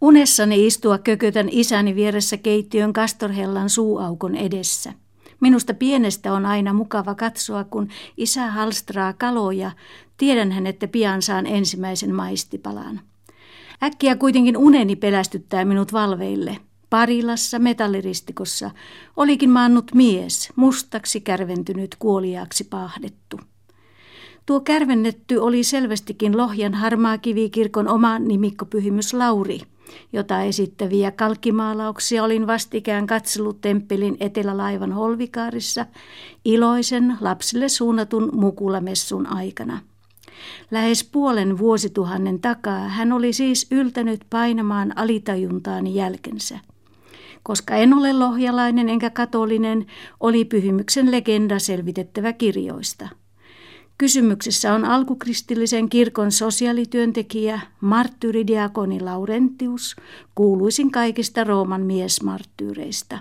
Unessani istua kökötän isäni vieressä keittiön kastorhellan suuaukon edessä. Minusta pienestä on aina mukava katsoa, kun isä halstraa kaloja. Tiedänhän, että pian saan ensimmäisen maistipalan. Äkkiä kuitenkin uneni pelästyttää minut valveille. Parilassa metalliristikossa olikin maannut mies, mustaksi kärventynyt kuoliaaksi pahdettu. Tuo kärvennetty oli selvästikin Lohjan harmaa kivikirkon oma nimikkopyhimys Lauri, jota esittäviä kalkkimaalauksia olin vastikään katsellut temppelin etelälaivan holvikaarissa iloisen lapsille suunnatun mukulamessun aikana. Lähes puolen vuosituhannen takaa hän oli siis yltänyt painamaan alitajuntaani jälkensä. Koska en ole lohjalainen enkä katolinen, oli pyhimyksen legenda selvitettävä kirjoista. Kysymyksessä on alkukristillisen kirkon sosiaalityöntekijä, marttyyridiakoni Laurentius, kuuluisin kaikista Rooman miesmarttyyreistä.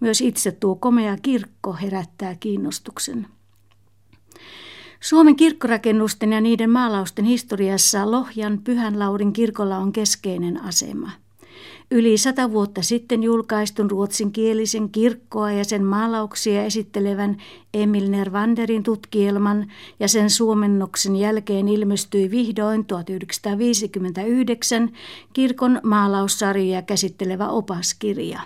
Myös itse tuo komea kirkko herättää kiinnostuksen. Suomen kirkkorakennusten ja niiden maalausten historiassa Lohjan Pyhän Laurin kirkolla on keskeinen asema. Yli sata vuotta sitten julkaistun ruotsinkielisen kirkkoa ja sen maalauksia esittelevän Emil Nervanderin tutkielman ja sen suomennoksen jälkeen ilmestyi vihdoin 1959 kirkon maalaussarjoja käsittelevä opaskirja.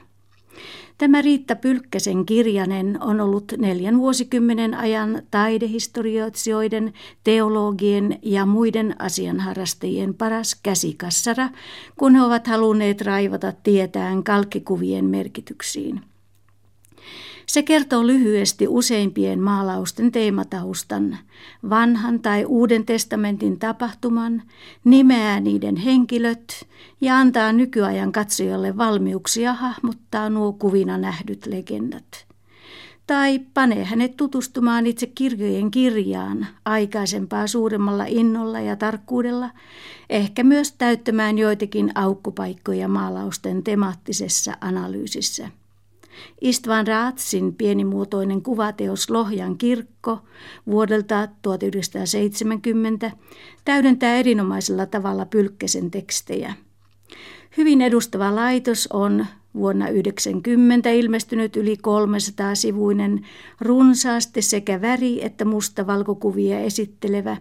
Tämä Riitta Pylkkäsen kirjanen on ollut neljän vuosikymmenen ajan taidehistorioitsijoiden, teologien ja muiden asianharrastajien paras käsikassara, kun he ovat halunneet raivata tietään kalkkikuvien merkityksiin. Se kertoo lyhyesti useimpien maalausten teemataustan, vanhan tai uuden testamentin tapahtuman, nimeää niiden henkilöt ja antaa nykyajan katsojalle valmiuksia hahmottaa nuo kuvina nähdyt legendat. Tai panee hänet tutustumaan itse kirjojen kirjaan aikaisempaa suuremmalla innolla ja tarkkuudella, ehkä myös täyttämään joitakin aukkopaikkoja maalausten temaattisessa analyysissä. Istvan Raatsin pienimuotoinen kuvateos Lohjan kirkko vuodelta 1970 täydentää erinomaisella tavalla Pylkkäsen tekstejä. Hyvin edustava laitos on vuonna 1990 ilmestynyt yli 300-sivuinen, runsaasti sekä väri- että mustavalkokuvia esittelevä,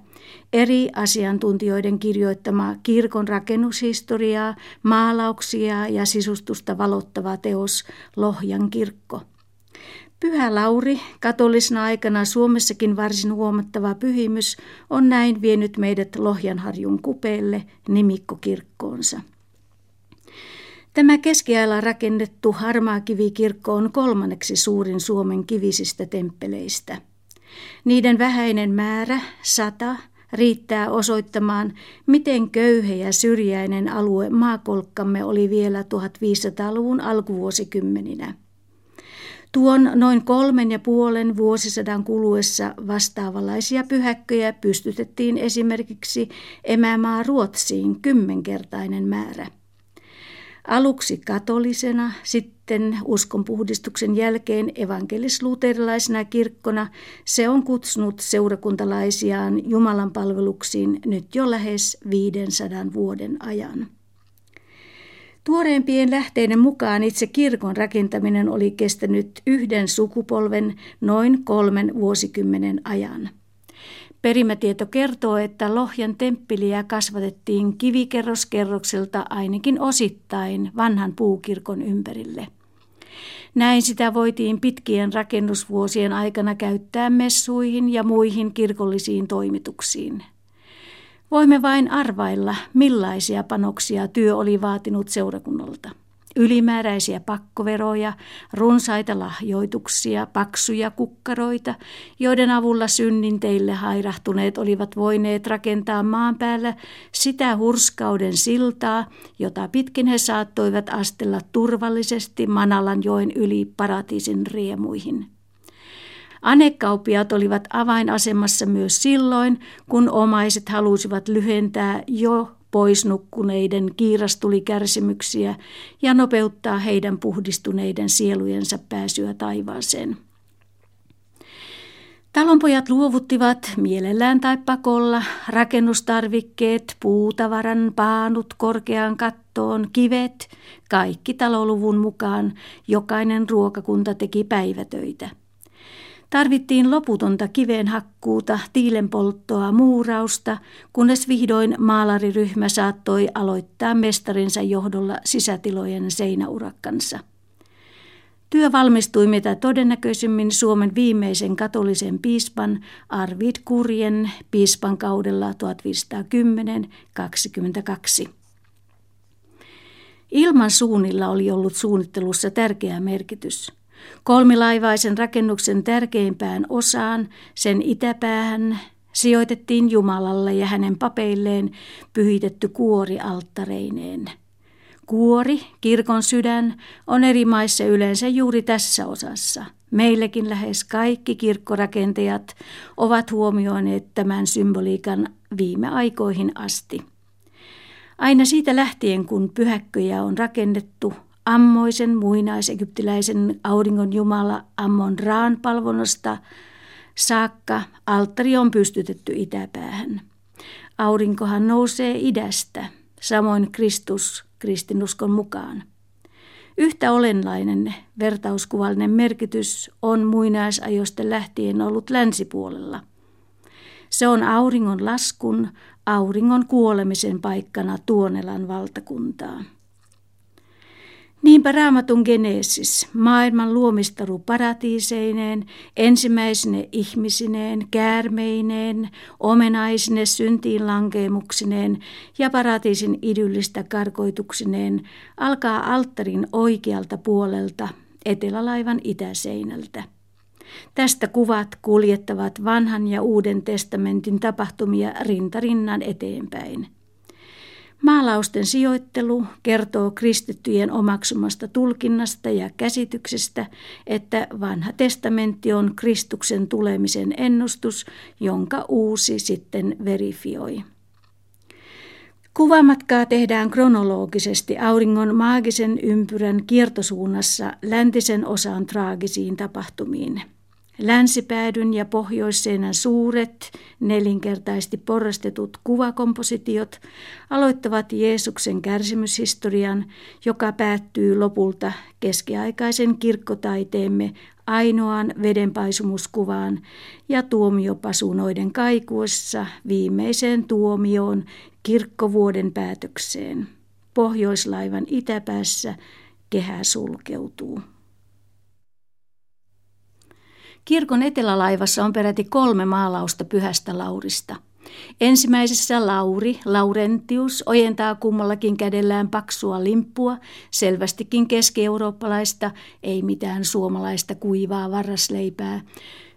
eri asiantuntijoiden kirjoittama kirkon rakennushistoriaa, maalauksia ja sisustusta valottava teos Lohjan kirkko. Pyhä Lauri, katolisena aikana Suomessakin varsin huomattava pyhimys, on näin vienyt meidät Lohjanharjun kupeelle nimikkokirkkoonsa. Tämä keskiajalla rakennettu harmaakivikirkko on kolmanneksi suurin Suomen kivisistä temppeleistä. Niiden vähäinen määrä, sata, riittää osoittamaan, miten köyhä ja syrjäinen alue maakolkkamme oli vielä 1500-luvun alkuvuosikymmeninä. Tuon noin kolmen ja puolen vuosisadan kuluessa vastaavanlaisia pyhäkköjä pystytettiin esimerkiksi emämaa Ruotsiin kymmenkertainen määrä. Aluksi katolisena, sitten uskonpuhdistuksen jälkeen evankelis-luterilaisena kirkkona se on kutsunut seurakuntalaisiaan Jumalan palveluksiin nyt jo lähes 500 vuoden ajan. Tuoreimpien lähteiden mukaan itse kirkon rakentaminen oli kestänyt yhden sukupolven noin kolmen vuosikymmenen ajan – Perimätieto kertoo, että Lohjan temppeliä kasvatettiin kivikerroskerrokselta ainakin osittain vanhan puukirkon ympärille. Näin sitä voitiin pitkien rakennusvuosien aikana käyttää messuihin ja muihin kirkollisiin toimituksiin. Voimme vain arvailla, millaisia panoksia työ oli vaatinut seurakunnalta ylimääräisiä pakkoveroja, runsaita lahjoituksia, paksuja kukkaroita, joiden avulla synninteille hairahtuneet olivat voineet rakentaa maan päällä sitä hurskauden siltaa, jota pitkin he saattoivat astella turvallisesti Manalan joen yli paratiisin riemuihin. Anekaupiat olivat avainasemassa myös silloin, kun omaiset halusivat lyhentää jo pois nukkuneiden kiirastulikärsimyksiä ja nopeuttaa heidän puhdistuneiden sielujensa pääsyä taivaaseen. Talonpojat luovuttivat mielellään tai pakolla rakennustarvikkeet, puutavaran, paanut korkeaan kattoon, kivet, kaikki taloluvun mukaan. Jokainen ruokakunta teki päivätöitä. Tarvittiin loputonta kivenhakkuuta, tiilenpolttoa, muurausta, kunnes vihdoin maalariryhmä saattoi aloittaa mestarinsa johdolla sisätilojen seinäurakkansa. Työ valmistui mitä todennäköisimmin Suomen viimeisen katolisen piispan Arvid Kurjen piispan kaudella 1510-22. Ilman suunnilla oli ollut suunnittelussa tärkeä merkitys. Kolmilaivaisen rakennuksen tärkeimpään osaan, sen itäpäähän, sijoitettiin Jumalalle ja hänen papeilleen pyhitetty kuori alttareineen – Kuori, kirkon sydän, on eri maissa yleensä juuri tässä osassa. Meillekin lähes kaikki kirkkorakentajat ovat huomioineet tämän symboliikan viime aikoihin asti. Aina siitä lähtien, kun pyhäkköjä on rakennettu, ammoisen muinaisegyptiläisen auringon jumala Ammon Raan palvonnosta saakka alttari on pystytetty itäpäähän. Aurinkohan nousee idästä, samoin Kristus kristinuskon mukaan. Yhtä olennainen vertauskuvallinen merkitys on muinaisajoista lähtien ollut länsipuolella. Se on auringon laskun, auringon kuolemisen paikkana Tuonelan valtakuntaa. Niinpä raamatun Genesis, maailman luomistaru paratiiseineen, ensimmäisine ihmisineen, käärmeineen, omenaisine syntiin lankeemuksineen ja paratiisin idyllistä karkoituksineen, alkaa alttarin oikealta puolelta, etelälaivan itäseinältä. Tästä kuvat kuljettavat vanhan ja uuden testamentin tapahtumia rintarinnan eteenpäin. Maalausten sijoittelu kertoo kristittyjen omaksumasta tulkinnasta ja käsityksestä, että vanha testamentti on Kristuksen tulemisen ennustus, jonka uusi sitten verifioi. Kuvamatkaa tehdään kronologisesti auringon maagisen ympyrän kiertosuunnassa läntisen osan traagisiin tapahtumiin. Länsipäädyn ja pohjoisseinän suuret, nelinkertaisesti porrastetut kuvakompositiot aloittavat Jeesuksen kärsimyshistorian, joka päättyy lopulta keskiaikaisen kirkkotaiteemme ainoaan vedenpaisumuskuvaan ja tuomiopasunoiden kaikuessa viimeiseen tuomioon kirkkovuoden päätökseen. Pohjoislaivan itäpäässä kehä sulkeutuu. Kirkon etelälaivassa on peräti kolme maalausta pyhästä Laurista. Ensimmäisessä Lauri, Laurentius, ojentaa kummallakin kädellään paksua limppua, selvästikin keski-eurooppalaista, ei mitään suomalaista kuivaa varrasleipää,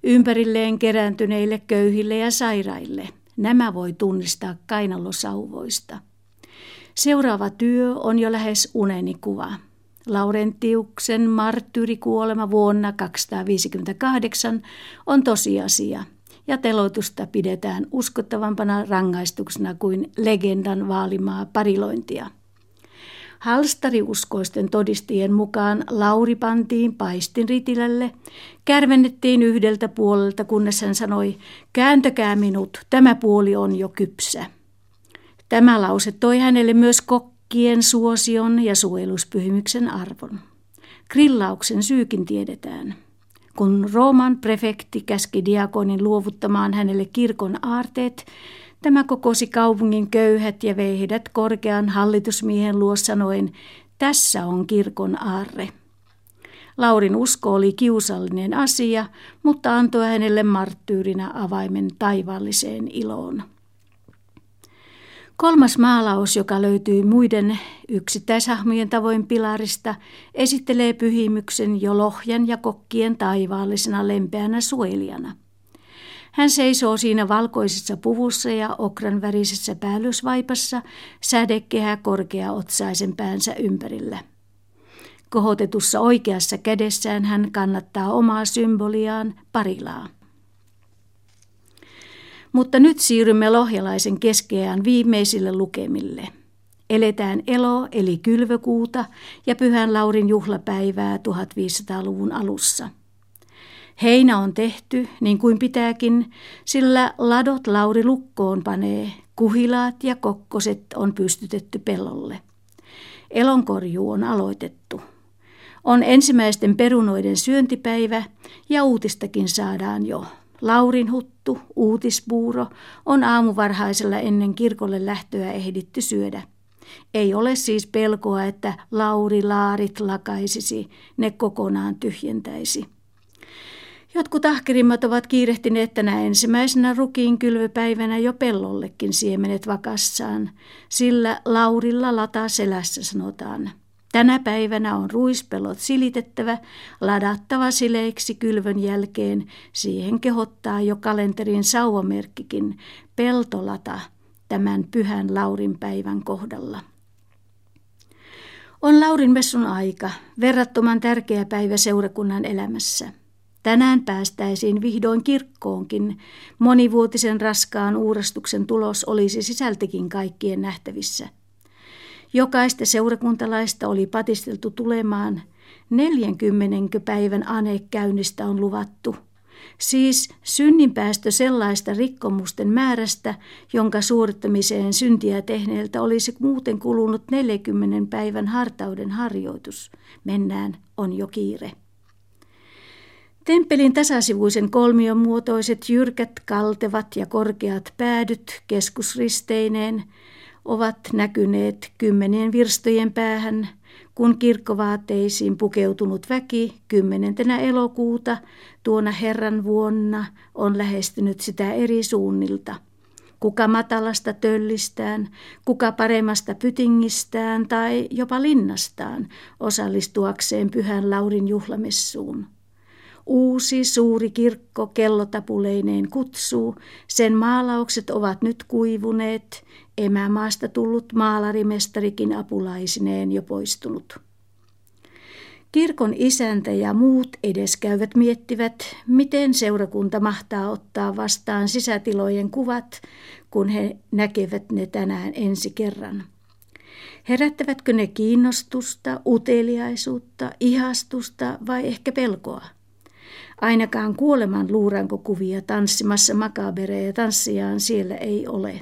ympärilleen kerääntyneille köyhille ja sairaille. Nämä voi tunnistaa kainalosauvoista. Seuraava työ on jo lähes unenikuva. Laurentiuksen marttyyrikuolema vuonna 258 on tosiasia ja teloitusta pidetään uskottavampana rangaistuksena kuin legendan vaalimaa parilointia. Halstariuskoisten todistien mukaan Lauri pantiin paistin ritilälle, kärvennettiin yhdeltä puolelta, kunnes hän sanoi, kääntäkää minut, tämä puoli on jo kypsä. Tämä lause toi hänelle myös kokki kaikkien suosion ja suojeluspyhimyksen arvon. Grillauksen syykin tiedetään. Kun Rooman prefekti käski diakonin luovuttamaan hänelle kirkon aarteet, tämä kokosi kaupungin köyhät ja vei heidät korkean hallitusmiehen luo sanoen, tässä on kirkon aarre. Laurin usko oli kiusallinen asia, mutta antoi hänelle marttyyrinä avaimen taivaalliseen iloon. Kolmas maalaus, joka löytyy muiden yksittäishahmojen tavoin pilarista, esittelee pyhimyksen jo lohjan ja kokkien taivaallisena lempeänä suojelijana. Hän seisoo siinä valkoisessa puvussa ja okran värisessä päällysvaipassa, sädekehä korkea otsaisen päänsä ympärillä. Kohotetussa oikeassa kädessään hän kannattaa omaa symboliaan parilaa. Mutta nyt siirrymme lohjalaisen keskeään viimeisille lukemille. Eletään elo eli kylvökuuta ja Pyhän Laurin juhlapäivää 1500-luvun alussa. Heinä on tehty, niin kuin pitääkin, sillä ladot Lauri lukkoon panee, kuhilaat ja kokkoset on pystytetty pellolle. Elonkorjuu on aloitettu. On ensimmäisten perunoiden syöntipäivä ja uutistakin saadaan jo. Laurin huttu, uutispuuro, on aamuvarhaisella ennen kirkolle lähtöä ehditty syödä. Ei ole siis pelkoa, että Lauri laarit lakaisisi, ne kokonaan tyhjentäisi. Jotkut ahkerimmat ovat kiirehtineet tänä ensimmäisenä rukiin kylvöpäivänä jo pellollekin siemenet vakassaan, sillä Laurilla lata selässä sanotaan. Tänä päivänä on ruispellot silitettävä, ladattava sileiksi kylvön jälkeen, siihen kehottaa jo kalenterin sauvamerkkikin, peltolata tämän pyhän Laurin päivän kohdalla. On Laurin messun aika, verrattoman tärkeä päivä seurakunnan elämässä. Tänään päästäisiin vihdoin kirkkoonkin. Monivuotisen raskaan uurastuksen tulos olisi sisältäkin kaikkien nähtävissä. Jokaista seurakuntalaista oli patisteltu tulemaan. 40 päivän anekäynnistä on luvattu. Siis synninpäästö sellaista rikkomusten määrästä, jonka suorittamiseen syntiä tehneeltä olisi muuten kulunut 40 päivän hartauden harjoitus. Mennään, on jo kiire. Temppelin tasasivuisen kolmion muotoiset jyrkät, kaltevat ja korkeat päädyt keskusristeineen ovat näkyneet kymmenien virstojen päähän, kun kirkkovaatteisiin pukeutunut väki kymmenentenä elokuuta tuona Herran vuonna on lähestynyt sitä eri suunnilta. Kuka matalasta töllistään, kuka paremmasta pytingistään tai jopa linnastaan osallistuakseen pyhän Laurin juhlamessuun. Uusi suuri kirkko kellotapuleineen kutsuu, sen maalaukset ovat nyt kuivuneet, emämaasta tullut maalarimestarikin apulaisineen jo poistunut. Kirkon isäntä ja muut edeskäyvät miettivät, miten seurakunta mahtaa ottaa vastaan sisätilojen kuvat, kun he näkevät ne tänään ensi kerran. Herättävätkö ne kiinnostusta, uteliaisuutta, ihastusta vai ehkä pelkoa? Ainakaan kuoleman luurankokuvia tanssimassa makabereja tanssiaan siellä ei ole.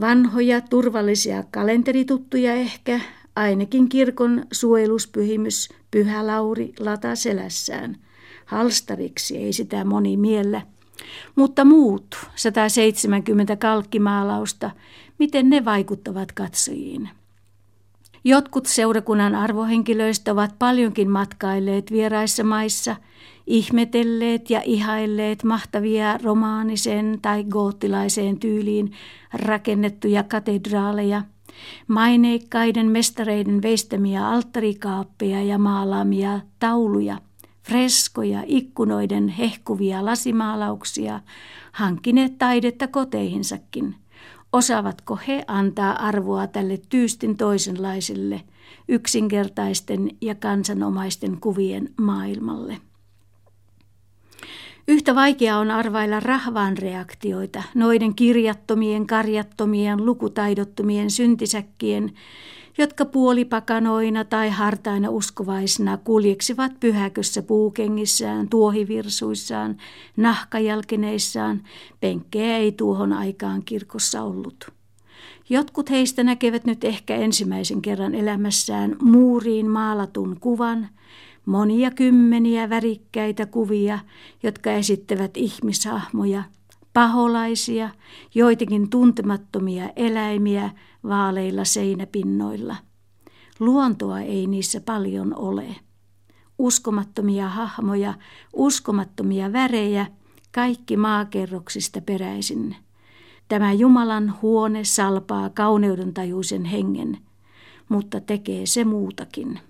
Vanhoja turvallisia kalenterituttuja ehkä, ainakin kirkon suojeluspyhimys Pyhä Lauri lata selässään. Halstariksi ei sitä moni miellä. Mutta muut 170 kalkkimaalausta, miten ne vaikuttavat katsojiin? Jotkut seurakunnan arvohenkilöistä ovat paljonkin matkailleet vieraissa maissa, ihmetelleet ja ihailleet mahtavia romaanisen tai goottilaiseen tyyliin rakennettuja katedraaleja, maineikkaiden mestareiden veistämiä alttarikaappeja ja maalaamia tauluja, freskoja, ikkunoiden hehkuvia lasimaalauksia, hankkineet taidetta koteihinsakin – Osaavatko he antaa arvoa tälle tyystin toisenlaiselle, yksinkertaisten ja kansanomaisten kuvien maailmalle? Yhtä vaikea on arvailla rahvaan reaktioita, noiden kirjattomien, karjattomien, lukutaidottomien syntisäkkien, jotka puolipakanoina tai hartaina uskovaisina kuljeksivat pyhäkössä puukengissään, tuohivirsuissaan, nahkajalkineissaan, penkkejä ei tuohon aikaan kirkossa ollut. Jotkut heistä näkevät nyt ehkä ensimmäisen kerran elämässään muuriin maalatun kuvan, monia kymmeniä värikkäitä kuvia, jotka esittävät ihmishahmoja, paholaisia, joitakin tuntemattomia eläimiä vaaleilla seinäpinnoilla. Luontoa ei niissä paljon ole. Uskomattomia hahmoja, uskomattomia värejä, kaikki maakerroksista peräisin. Tämä Jumalan huone salpaa kauneudentajuisen hengen, mutta tekee se muutakin.